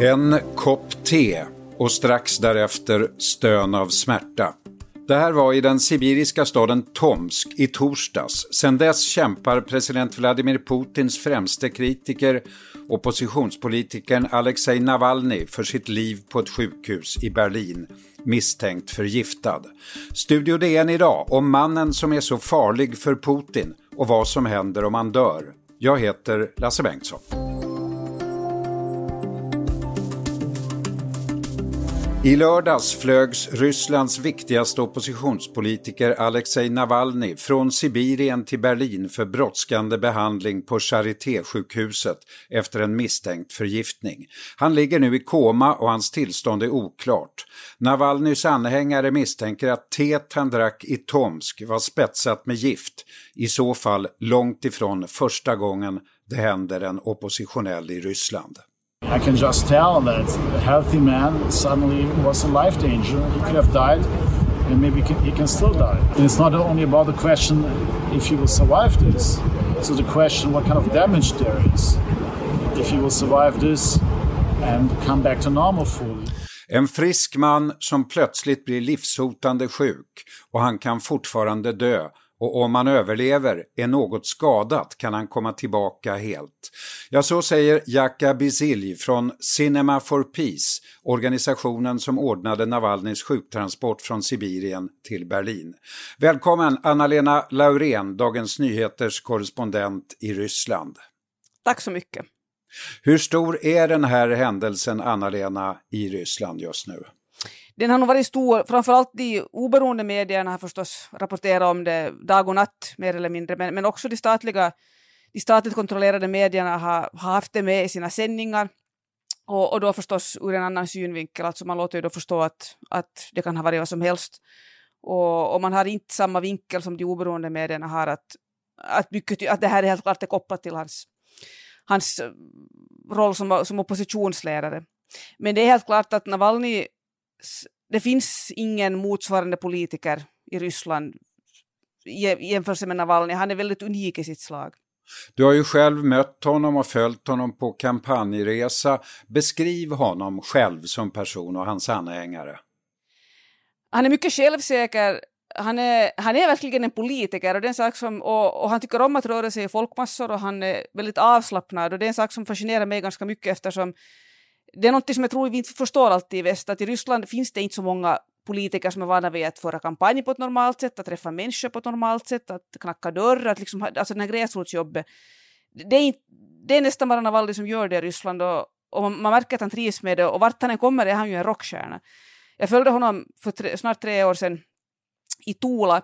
En kopp te och strax därefter stön av smärta. Det här var i den sibiriska staden Tomsk i torsdags. Sedan dess kämpar president Vladimir Putins främste kritiker, oppositionspolitikern Alexej Navalny, för sitt liv på ett sjukhus i Berlin, misstänkt förgiftad. Studio DN idag om mannen som är så farlig för Putin och vad som händer om han dör. Jag heter Lasse Bengtsson. I lördags flögs Rysslands viktigaste oppositionspolitiker Alexej Navalny från Sibirien till Berlin för brådskande behandling på Charité-sjukhuset efter en misstänkt förgiftning. Han ligger nu i koma och hans tillstånd är oklart. Navalnys anhängare misstänker att teet han drack i Tomsk var spetsat med gift, i så fall långt ifrån första gången det händer en oppositionell i Ryssland. I can just tell that a healthy man suddenly was in life danger. He could have died, and maybe he can still die. And it's not only about the question if he will survive this. So the question what kind of damage there is. If he will survive this and come back to normal fully. En frisk man som plötsligt blir livshotande sjuk och han kan fortfarande dö och om han överlever är något skadat kan han komma tillbaka helt. Ja, så säger Jaka Bizilj från Cinema for Peace, organisationen som ordnade Navalnys sjuktransport från Sibirien till Berlin. Välkommen Anna-Lena Laurén, Dagens Nyheters korrespondent i Ryssland. Tack så mycket. Hur stor är den här händelsen, Anna-Lena, i Ryssland just nu? Den har nog varit stor, framförallt de oberoende medierna har förstås rapporterat om det dag och natt mer eller mindre, men, men också de statliga, de statligt kontrollerade medierna har, har haft det med i sina sändningar. Och, och då förstås ur en annan synvinkel, alltså man låter ju då förstå att, att det kan ha varit vad som helst. Och, och man har inte samma vinkel som de oberoende medierna har, att, att, mycket, att det här är helt klart är kopplat till hans, hans eh, roll som, som oppositionsledare. Men det är helt klart att Navalny det finns ingen motsvarande politiker i Ryssland i jämförelse med Navalny. Han är väldigt unik i sitt slag. Du har ju själv mött honom och följt honom på kampanjresa. Beskriv honom själv som person och hans anhängare. Han är mycket självsäker. Han är, han är verkligen en politiker och, det är en sak som, och, och han tycker om att röra sig i folkmassor och han är väldigt avslappnad och det är en sak som fascinerar mig ganska mycket eftersom det är något som jag tror vi inte förstår alltid i väst, att i Ryssland finns det inte så många politiker som är vana vid att föra kampanj på ett normalt sätt, att träffa människor på ett normalt sätt, att knacka dörr, att liksom, alltså den här gräsrotsjobbet. Det är, inte, det är nästan bara Navalny som gör det i Ryssland och, och man, man märker att han trivs med det och vart han än kommer är han ju en rockstjärna. Jag följde honom för tre, snart tre år sedan i Tula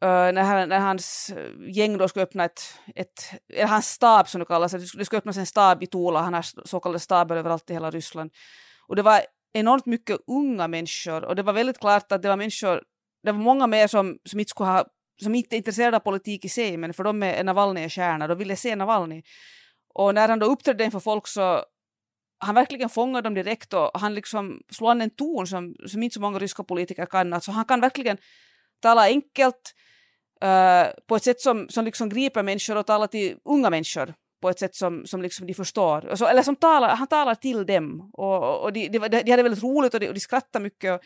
när, när hans eh, gäng då skulle öppna ett, ett eller hans stab som det kallas, det skulle öppnas en stab i Tula, han har så kallade staber överallt i hela Ryssland. Och det var enormt mycket unga människor och det var väldigt klart att det var människor, det var många mer som, som inte skulle ha som inte är intresserade av politik i sig, men för dem är Navalnyj en kärna, de ville se Navalny. Och när han då uppträdde inför folk så han verkligen fångar dem direkt och han liksom slår an en ton som, som inte så många ryska politiker kan. Alltså han kan verkligen tala enkelt, uh, på ett sätt som, som liksom griper människor och talar till unga människor på ett sätt som, som liksom de förstår. Så, eller som talar, han talar till dem och, och de, de, de hade väldigt roligt och de, och de skrattade mycket.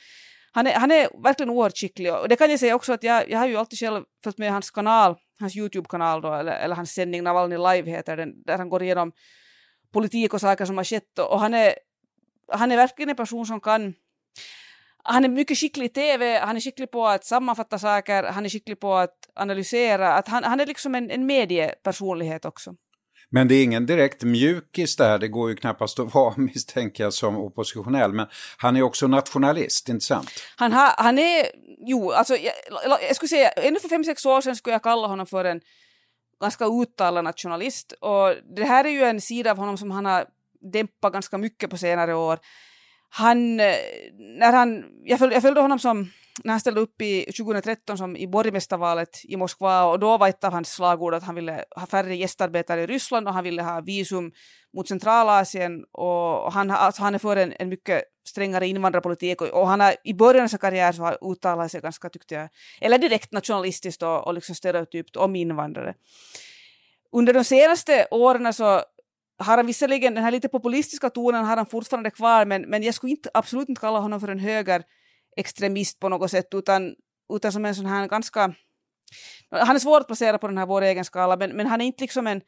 han, är, han är verkligen oerhört skicklig och det kan jag säga också att jag, jag har ju alltid själv följt med hans kanal, hans YouTube-kanal då, eller, eller hans sändning Navalny Live heter den, där han går igenom politik och saker som har skett och han är, han är verkligen en person som kan han är mycket skicklig i TV, han är skicklig på att sammanfatta saker, han är skicklig på att analysera, att han, han är liksom en, en mediepersonlighet också. Men det är ingen direkt mjukis där, det går ju knappast att vara misstänker jag som oppositionell, men han är också nationalist, inte sant? Han, ha, han är, jo, alltså jag, jag skulle säga, ännu för fem sex år sedan skulle jag kalla honom för en ganska uttalad nationalist och det här är ju en sida av honom som han har dämpat ganska mycket på senare år han, eh, när han, jag följde, jag följde honom som, när han ställde upp i 2013 som i borgmästarvalet i Moskva och då var ett av hans slagord att han ville ha färre gästarbetare i Ryssland och han ville ha visum mot Centralasien och han, alltså han är för en, en mycket strängare invandrarpolitik och, och han har i början av sin karriär så har uttalat sig ganska, tyckte jag, eller direkt nationalistiskt och, och liksom stereotypt om invandrare. Under de senaste åren så har han visserligen den här lite populistiska tonen har han fortfarande kvar men, men jag skulle inte, absolut inte kalla honom för en högerextremist på något sätt utan, utan som en sån här ganska han är svår att placera på den här vår egen skala men, men han är inte liksom en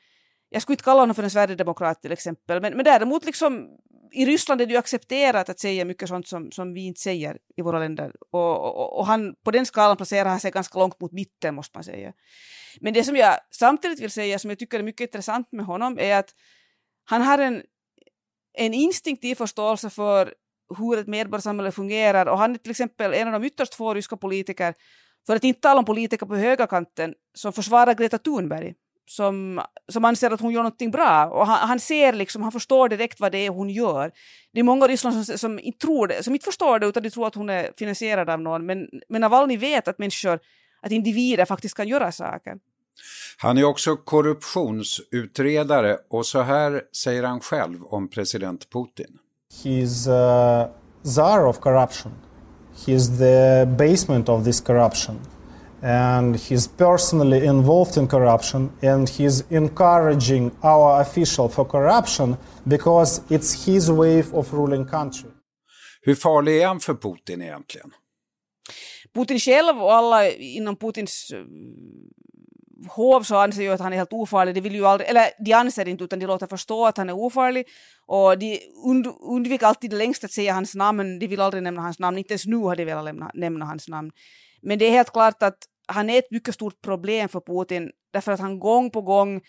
jag skulle inte kalla honom för en sverigedemokrat till exempel men, men däremot liksom i Ryssland är det ju accepterat att säga mycket sånt som, som vi inte säger i våra länder och, och, och han, på den skalan placerar han sig ganska långt mot mitten måste man säga. Men det som jag samtidigt vill säga som jag tycker är mycket intressant med honom är att han har en, en instinktiv förståelse för hur ett medborgarsamhälle fungerar och han är till exempel en av de ytterst få ryska politiker, för att inte tala om politiker på högerkanten, som försvarar Greta Thunberg, som, som anser att hon gör någonting bra. Och han, han, ser liksom, han förstår direkt vad det är hon gör. Det är många i Ryssland som, som, inte tror det, som inte förstår det utan de tror att hon är finansierad av någon. Men, men Navalny vet att människor, att individer faktiskt kan göra saker. Han är också korruptionsutredare och så här säger han själv om president Putin. He's a czar of corruption. He's the basement of this corruption. And he's personally involved in corruption and he's encouraging our official for corruption because it's his way of ruling country. Hur farlig är han för Putin egentligen? Putin själv och alla inom Putins hov så anser ju att han är helt ofarlig. De vill ju aldrig, eller de anser inte utan de låter förstå att han är ofarlig och de und, undviker alltid längst att säga hans namn. De vill aldrig nämna hans namn. Inte ens nu har de velat lämna, nämna hans namn. Men det är helt klart att han är ett mycket stort problem för Putin därför att han gång på gång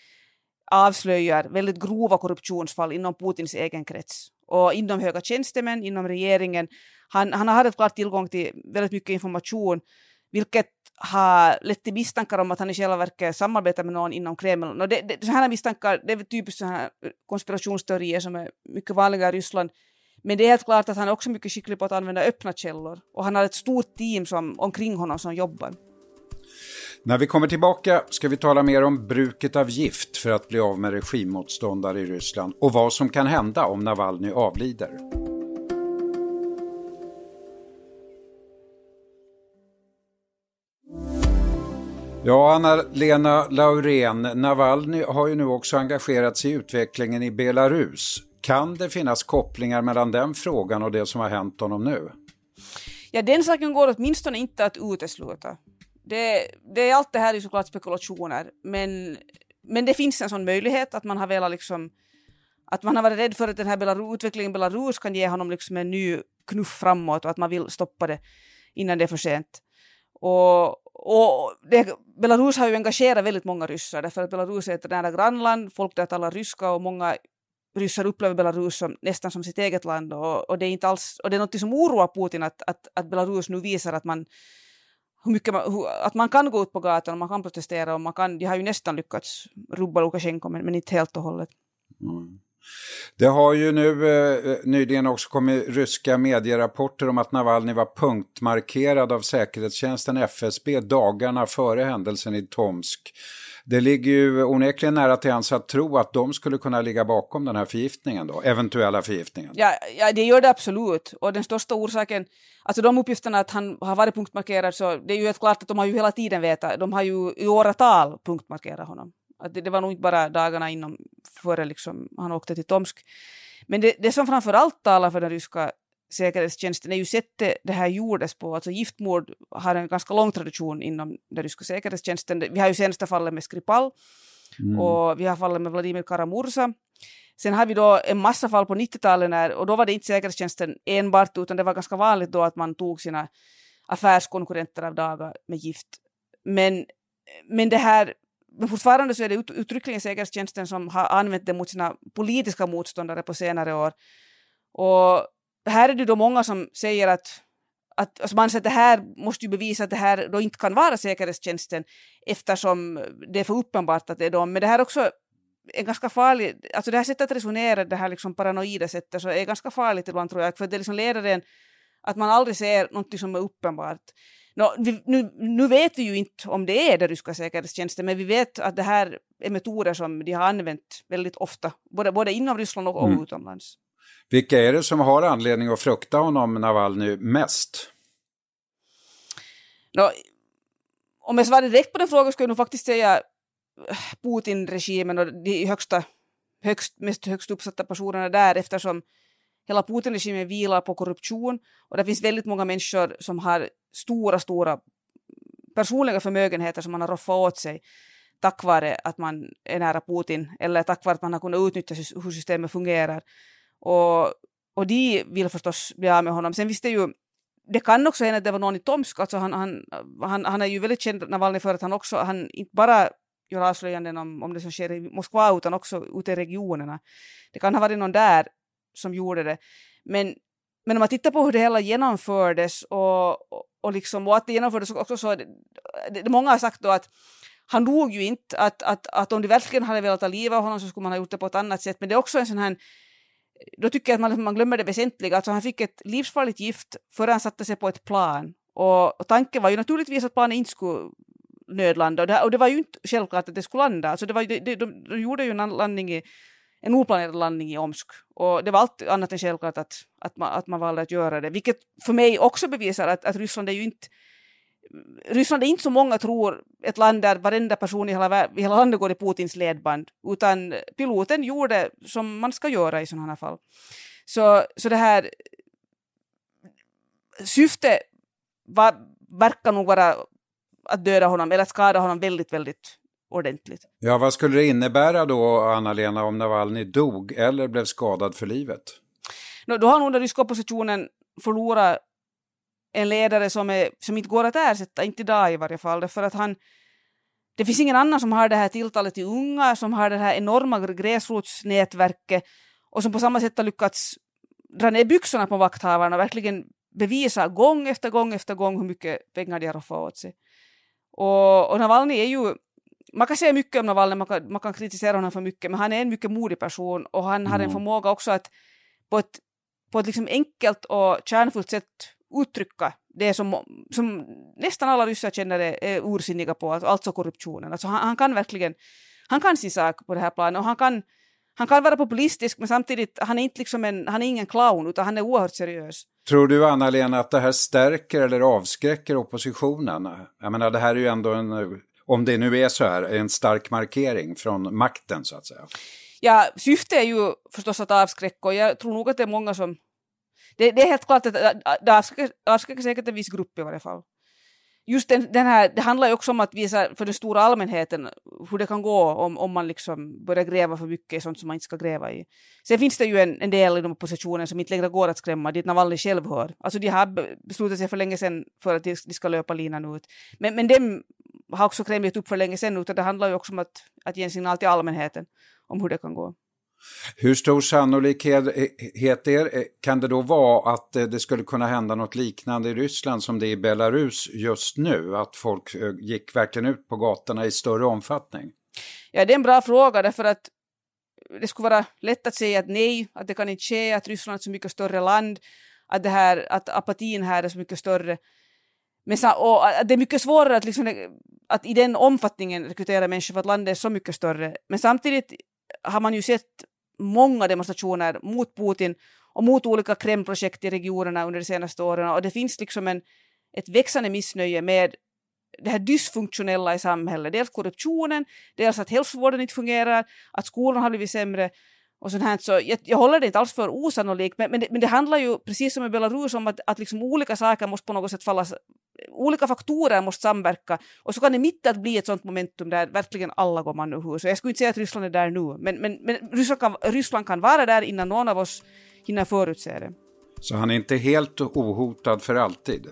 avslöjar väldigt grova korruptionsfall inom Putins egen krets och inom höga tjänstemän, inom regeringen. Han, han har helt klart tillgång till väldigt mycket information vilket har lett till misstankar om att han i själva verket samarbetar med någon inom Kreml. No, det, det, så här misstankar, det är typiskt sådana här konspirationsteorier som är mycket vanliga i Ryssland. Men det är helt klart att han är också mycket skicklig på att använda öppna källor och han har ett stort team som, omkring honom som jobbar. När vi kommer tillbaka ska vi tala mer om bruket av gift för att bli av med regimmotståndare i Ryssland och vad som kan hända om Navalny avlider. Ja, Anna-Lena Laurén, Navalny har ju nu också engagerat sig i utvecklingen i Belarus. Kan det finnas kopplingar mellan den frågan och det som har hänt honom nu? Ja, den saken går åtminstone inte att utesluta. Det, det är allt det här är såklart spekulationer, men, men det finns en sån möjlighet att man har velat liksom att man har varit rädd för att den här Belarus, utvecklingen i Belarus kan ge honom liksom en ny knuff framåt och att man vill stoppa det innan det är för sent. Och, och det, Belarus har ju engagerat väldigt många ryssar därför att Belarus är ett nära grannland, folk där talar ryska och många ryssar upplever Belarus som, nästan som sitt eget land och, och, det är inte alls, och det är något som oroar Putin att, att, att Belarus nu visar att man hur mycket man, hur, att man kan gå ut på gatan och man kan protestera och man kan, de har ju nästan lyckats rubba Lukasjenko men, men inte helt och hållet. Mm. Det har ju nu eh, nyligen också kommit ryska medierapporter om att Navalny var punktmarkerad av säkerhetstjänsten FSB dagarna före händelsen i Tomsk. Det ligger ju onekligen nära till hands att tro att de skulle kunna ligga bakom den här förgiftningen då, eventuella förgiftningen. Ja, ja, det gör det absolut. Och den största orsaken, alltså de uppgifterna att han har varit punktmarkerad så det är ju helt klart att de har ju hela tiden vetat, de har ju i åratal punktmarkerat honom. Att det, det, var nog inte bara dagarna inom före liksom han åkte till Tomsk. Men det, det som framför allt talar för den ryska säkerhetstjänsten är ju sättet det här gjordes på. Alltså giftmord har en ganska lång tradition inom den ryska säkerhetstjänsten. Vi har ju senaste fallet med Skripal mm. och vi har fallet med Vladimir Karamursa. Sen har vi då en massa fall på 90-talet och då var det inte säkerhetstjänsten enbart utan det var ganska vanligt då att man tog sina affärskonkurrenter av dagar med gift. Men, men det här men fortfarande så är det ut, uttryckligen säkerhetstjänsten som har använt det mot sina politiska motståndare på senare år. Och här är det då många som säger att, att alltså man säger att det här måste ju bevisa att det här då inte kan vara säkerhetstjänsten eftersom det är för uppenbart att det är dem. Men det här är också är ganska farligt, alltså det här sättet att resonera, det här liksom paranoida sättet, så är ganska farligt ibland tror jag, för det liksom leder en Att man aldrig ser något som är uppenbart. Nå, vi, nu, nu, vet vi ju inte om det är det ryska säkerhetstjänsten, men vi vet att det här är metoder som de har använt väldigt ofta, både, både inom Ryssland och, mm. utomlands. Vilka är det som har anledning att frukta honom, Navalny, mest? Nå, om jag svarar direkt på den frågan skulle jag nog faktiskt säga Putin-regimen och de högsta, högst, mest högst uppsatta personerna där eftersom hela Putin-regimen vilar på korruption och det finns väldigt många människor som har stora, stora personliga förmögenheter som man har roffat åt sig tack vare att man är nära Putin eller tack vare att man har kunnat utnyttja hur systemet fungerar. Och, och de vill förstås bli av med honom. Sen visste ju det kan också hända att det var någon i Tomsk, alltså han, han, han, han är ju väldigt känd, Navalny, för att han också, han inte bara gör avslöjanden om, om det som sker i Moskva utan också ute i regionerna. Det kan ha varit någon där som gjorde det. Men, men om man tittar på hur det hela genomfördes och, och, liksom, och att det genomfördes också så, det, det, många har sagt då att han dog ju inte, att, att, att om de verkligen hade velat ta livet av honom så skulle man ha gjort det på ett annat sätt, men det är också en sån här då tycker jag att man, liksom, man glömmer det väsentliga. Alltså han fick ett livsfarligt gift före han satte sig på ett plan. Och, och tanken var ju naturligtvis att planet inte skulle nödlanda. Och det, och det var ju inte självklart att det skulle landa. Alltså det var, det, de, de, de gjorde ju en landning i, en oplanerad landning i Omsk. Och det var allt annat än självklart att, att, man, att man valde att göra det. Vilket för mig också bevisar att, att Ryssland är ju inte Ryssland är inte som många tror ett land där varenda person i hela, i hela landet går i Putins ledband, utan piloten gjorde som man ska göra i sådana här fall. Så, så det här syftet var, verkar nog vara att döda honom eller att skada honom väldigt, väldigt ordentligt. Ja, vad skulle det innebära då, Anna-Lena, om Navalny dog eller blev skadad för livet? No, då har nog den ryska oppositionen förlorat en ledare som, är, som inte går att ersätta, inte idag i varje fall, för att han det finns ingen annan som har det här tilltalet till unga, som har det här enorma gräsrotsnätverket och som på samma sätt har lyckats dra ner byxorna på vakthavarna och verkligen bevisa gång efter gång efter gång hur mycket pengar de har roffat åt sig. Och, och Navalny är ju, man kan säga mycket om Navalny, man kan, man kan kritisera honom för mycket, men han är en mycket modig person och han mm. har en mm. förmåga också att på ett, på ett liksom enkelt och kärnfullt sätt uttrycka det som, som nästan alla ryssar känner är ursinniga på, alltså korruptionen. Alltså han, han, kan verkligen, han kan sin sak på det här planet och han kan, han kan vara populistisk men samtidigt, han är, inte liksom en, han är ingen clown utan han är oerhört seriös. Tror du Anna-Lena att det här stärker eller avskräcker oppositionen? Jag menar det här är ju ändå en, om det nu är så här, en stark markering från makten så att säga. Ja, syftet är ju förstås att avskräcka och jag tror nog att det är många som det, det är helt klart att det avskräcker säkert en viss grupp i varje fall. Just den, den, här, det handlar ju också om att visa för den stora allmänheten hur det kan gå om, om man liksom börjar gräva för mycket i sånt som man inte ska gräva i. Sen finns det ju en, en del inom oppositionen som inte längre går att skrämma, dit Navalny själv hör. Alltså de har beslutat sig för länge sedan för att de, de ska löpa linan ut. Men, men dem har också Kreml gett upp för länge sedan, utan det handlar ju också om att, att ge en signal till allmänheten om hur det kan gå. Hur stor sannolikhet är, kan det då vara att det skulle kunna hända något liknande i Ryssland som det är i Belarus just nu? Att folk eh, gick verkligen ut på gatorna i större omfattning? Ja, det är en bra fråga därför att det skulle vara lätt att säga att nej, att det kan inte ske, att Ryssland är ett så mycket större land, att, det här, att apatin här är så mycket större. Men och det är mycket svårare att, liksom, att i den omfattningen rekrytera människor för att landet är så mycket större. Men samtidigt har man ju sett många demonstrationer mot Putin och mot olika Kremlprojekt i regionerna under de senaste åren och det finns liksom en, ett växande missnöje med det här dysfunktionella i samhället. Dels korruptionen, dels att hälsovården inte fungerar, att skolan har blivit sämre och sånt här. Så jag, jag håller det inte alls för osannolikt, men, men, det, men det handlar ju precis som i Belarus om att, att liksom olika saker måste på något sätt falla, olika faktorer måste samverka och så kan det mitt att bli ett sånt momentum där verkligen alla går man ur hus. Jag skulle inte säga att Ryssland är där nu, men, men, men Ryssland, kan, Ryssland kan vara där innan någon av oss hinner förutse det. Så han är inte helt ohotad för alltid?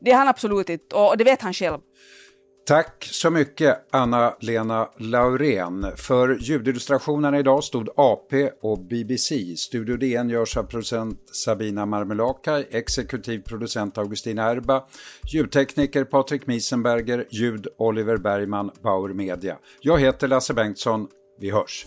Det är han absolut inte, och det vet han själv. Tack så mycket Anna-Lena Laurén. För ljudillustrationerna idag stod AP och BBC. Studio DN görs av producent Sabina Marmelakai, exekutiv producent Augustina Erba, ljudtekniker Patrik Miesenberger, ljud Oliver Bergman, Bauer Media. Jag heter Lasse Bengtsson. Vi hörs.